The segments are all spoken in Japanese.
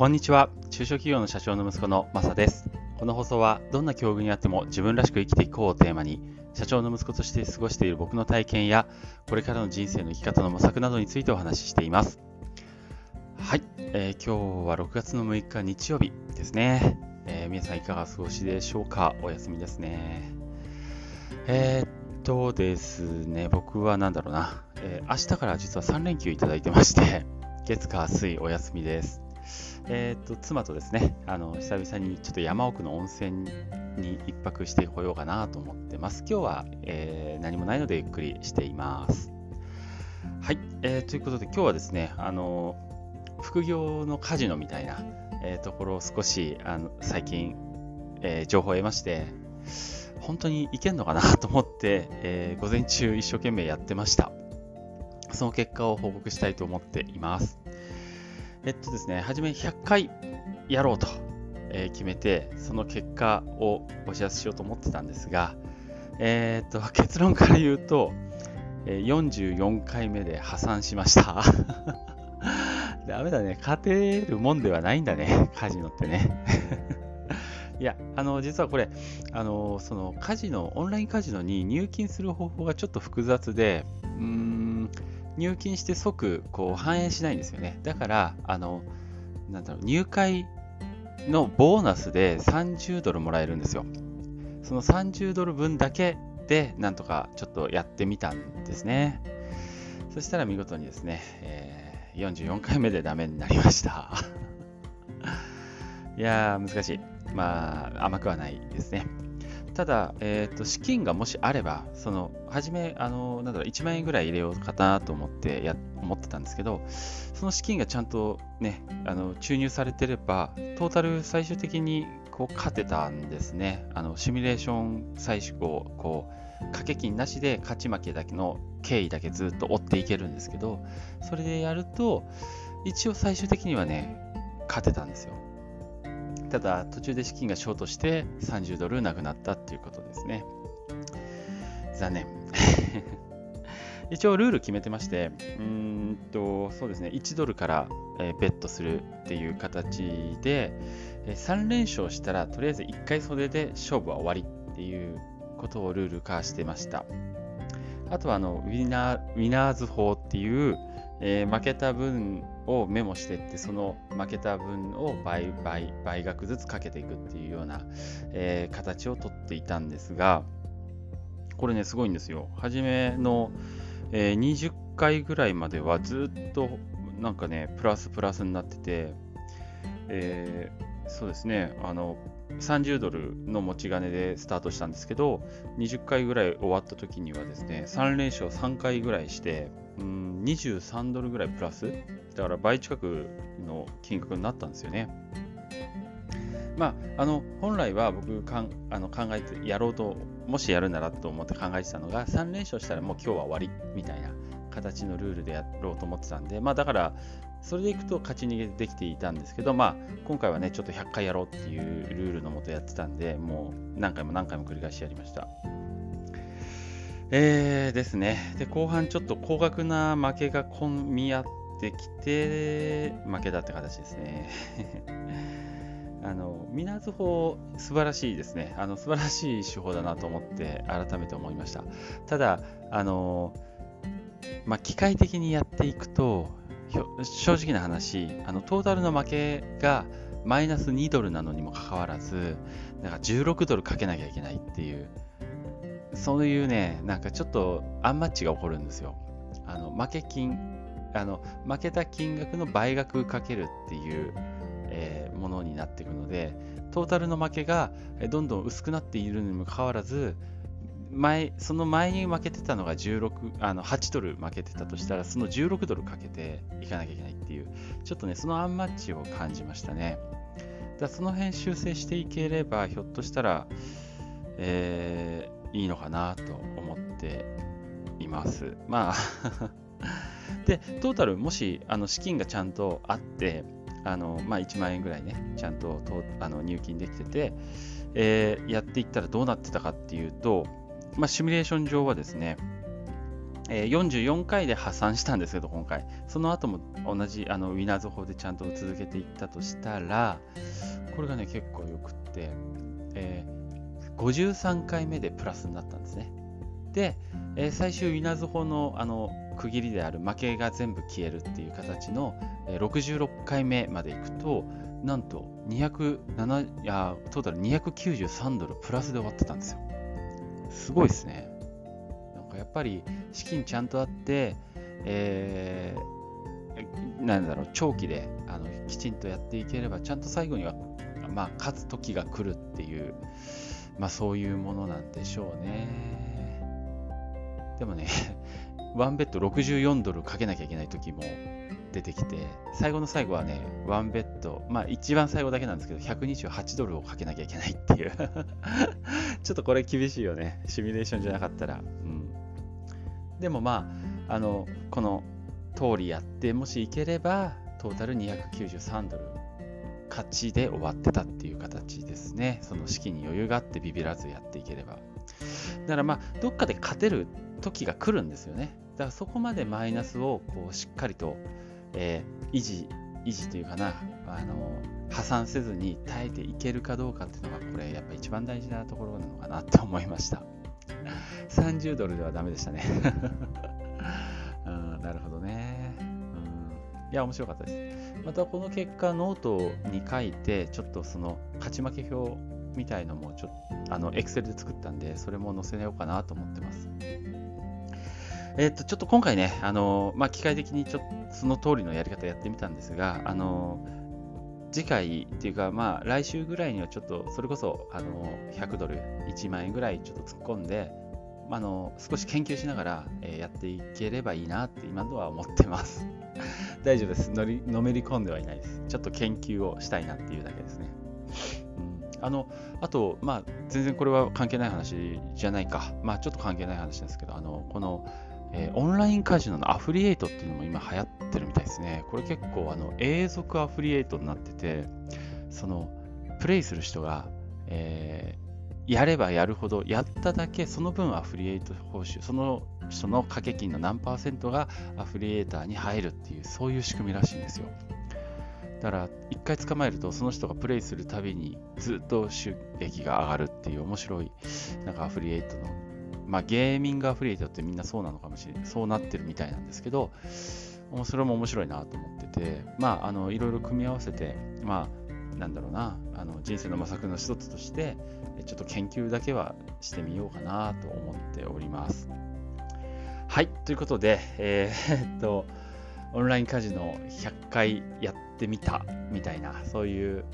こんにちは。中小企業の社長の息子のマサです。この放送は、どんな境遇にあっても自分らしく生きていこうをテーマに、社長の息子として過ごしている僕の体験や、これからの人生の生き方の模索などについてお話ししています。はい、えー今日は6月の6日日曜日ですね。えー皆さんいかがお過ごしでしょうか？お休みですね。えーっとですね、僕は何だろうな、え明日から実は3連休いただいてまして、月火水お休みです。えーっと、妻とですね、あの、久々にちょっと山奥の温泉に一泊してこようかなと思ってます。今日は、えー何もないのでゆっくりしています。はい、えーということで今日はですね、あの、副業のカジノみたいな、えーところを少しあの最近、えー情報を得まして、本当にいけんのかなと思って、えー午前中一生懸命やってました。その結果を報告したいと思っています。えっとですね、初め100回やろうと、え決めて、その結果をお知らせしようと思ってたんですが、えーっと、結論から言うと、え44回目で破産しました。ダメだね。勝てるもんではないんだね。カジノってね。いや、あの、実はこれ、あの、そのカジノ、オンラインカジノに入金する方法がちょっと複雑で、うーん、入金して即こう反映しないんですよね。だから、あの、なんだろう、入会のボーナスで30ドルもらえるんですよ。その30ドル分だけで、なんとかちょっとやってみたんですね。そしたら見事にですね、えー44回目でダメになりました。いやー、難しい。まあ、甘くはないですね。ただ、えーと、資金がもしあれば、その、初め、あの、なんだろう、1万円ぐらい入れようかなと思ってや、思ってたんですけど、その資金がちゃんとね、あの、注入されてれば、トータル最終的に、こう、勝てたんですね。あの、シミュレーション最終を、こう、掛け金なしで勝ち負けだけの経緯だけずっと追っていけるんですけど、それでやると、一応最終的にはね、勝てたんですよ。ただ、途中で資金がショートして30ドルなくなったっていうことですね。残念。一応ルール決めてまして、うんと、そうですね、1ドルから、ベットするっていう形で、3連勝したら、とりあえず1回袖で勝負は終わりっていうことをルール化してました。あとはあのウィナー、ウィナーズ法っていう、えー負けた分をメモしていって、その負けた分を倍倍倍額ずつかけていくっていうような、えー形をとっていたんですが、これね、すごいんですよ。初めの、えー20回ぐらいまではずっとなんかね、プラスプラスになってて、えーそうですね、あの、30ドルの持ち金でスタートしたんですけど、20回ぐらい終わった時にはですね、3連勝3回ぐらいして、うん、23ドルぐらいプラス、だから倍近くの金額になったんですよね。まあ、あの本来は僕かんあの考えてやろうと、もしやるならと思って考えてたのが、3連勝したらもう今日は終わりみたいな形のルールでやろうと思ってたんで、まあ、だから、それでいくと勝ち逃げできていたんですけど、まあ、今回はね、ちょっと100回やろうっていうルールのもとやってたんで、もう何回も何回も繰り返しやりました。えーですね。で、後半ちょっと高額な負けが混み合ってきて、負けだって形ですね。あの、ミナーズ法、素晴らしいですね。あの、素晴らしい手法だなと思って、改めて思いました。ただ、あの、まあ、機械的にやっていくと、正直な話、あの、トータルの負けがマイナス2ドルなのにもかかわらず、なんか16ドルかけなきゃいけないっていう、そういうね、なんかちょっとアンマッチが起こるんですよ。あの、負け金、あの、負けた金額の倍額かけるっていう、えーものになっていくので、トータルの負けがどんどん薄くなっているにもかかわらず、前、その前に負けてたのが16、あの、8ドル負けてたとしたら、その16ドルかけていかなきゃいけないっていう、ちょっとね、そのアンマッチを感じましたね。だその辺修正していければ、ひょっとしたら、えーいいのかなと思っています。まあ で、トータル、もしあの資金がちゃんとあって、あのまあ、1万円ぐらいね、ちゃんととあの入金できてて、えーやっていったらどうなってたかっていうと、まあ、シミュレーション上はですね、えー、44回で破産したんですけど、今回。その後も同じあのウィナーズ法でちゃんと続けていったとしたら、これがね、結構よくって、えー、53回目でプラスになったんですね。で、えー、最終ウィナーズ法のあの区切りである負けが全部消えるっていう形の、えー、66回目までいくと、なんと207いやトータル293ドルプラスで終わってたんですよ。すごいですね。なんかやっぱり資金ちゃんとあって、えー、なんだろう、長期であのきちんとやっていければ、ちゃんと最後には、まあ、勝つ時が来るっていう、まあ、そういうものなんでしょうね。でもね、one bet 64ドルかけなきゃいけない時も出てきて、最後の最後はね、 one bet、まあ一番最後だけなんですけど、128ドルをかけなきゃいけないっていう ちょっとこれ厳しいよね。シミュレーションじゃなかったら。うん。でもまあ、あの、この通りやって、もしいければ、トータル293ドル勝ちで終わってたっていう形ですね。その資金に余裕があってビビらずやっていければ。だからまあ、どっかで勝てる時が来るんですよね。だからそこまでマイナスをこうしっかりとえー、維持、維持というかな、あの、破産せずに耐えていけるかどうかっていうのが、これ、やっぱ一番大事なところなのかなって思いました。30ドルではダメでしたね うん。なるほどね、うん。いや、面白かったです。またこの結果、ノートに書いて、ちょっとその勝ち負け表みたいのも、ちょっと、あの、エクセルで作ったんで、それも載せようかなと思ってます。えっ、と、ちょっと今回ね、あの、まあ、機械的にちょっとその通りのやり方やってみたんですが、あの、次回っていうか、まあ、来週ぐらいにはちょっと、それこそ、あの、100ドル、1万円ぐらいちょっと突っ込んで、あの、少し研究しながら、え、やっていければいいなって今のは思ってます。大丈夫ですのり。のめり込んではいないです。ちょっと研究をしたいなっていうだけですね。うん、あの、あと、まあ、全然これは関係ない話じゃないか。まあ、ちょっと関係ない話ですけど、あの、この、えー、オンラインカジノのアフリエイトっていうのも今流行ってるみたいですね。これ結構あの永続アフリエイトになってて、そのプレイする人が、えー、やればやるほど、やっただけその分アフリエイト報酬、その人の掛け金の何パーセントがアフリエイターに入るっていう、そういう仕組みらしいんですよ。だから、一回捕まえると、その人がプレイするたびにずっと収益が上がるっていう面白い、なんかアフリエイトのまあ、ゲーミングアフリエイトってみんなそうなのかもしれない、そうなってるみたいなんですけど、それも面白いなと思ってて、まあ、あのいろいろ組み合わせて、まあ、なんだろうな、あの人生の模索の一つとして、ちょっと研究だけはしてみようかなと思っております。はい、ということで、えー、っと、オンラインカジノ100回やってみたみたいな、そういう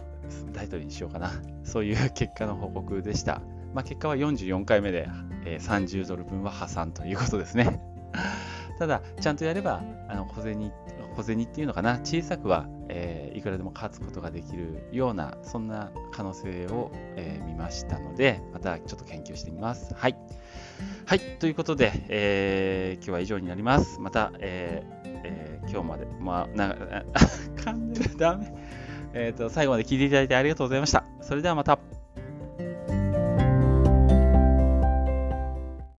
タイトルにしようかな。そういう結果の報告でした。まあ、結果は44回目でえー、30ドル分は破産ということですね。ただ、ちゃんとやれば、あの小銭小銭っていうのかな、小さくは、えー、いくらでも勝つことができるような、そんな可能性を、えー、見ましたので、またちょっと研究してみます。はい。はい、ということで、えー、今日は以上になります。また、ええー、今日まで、まあ、な、噛んでる、ダメ。えっ、と、最後まで聞いていただいてありがとうございました。それではまた。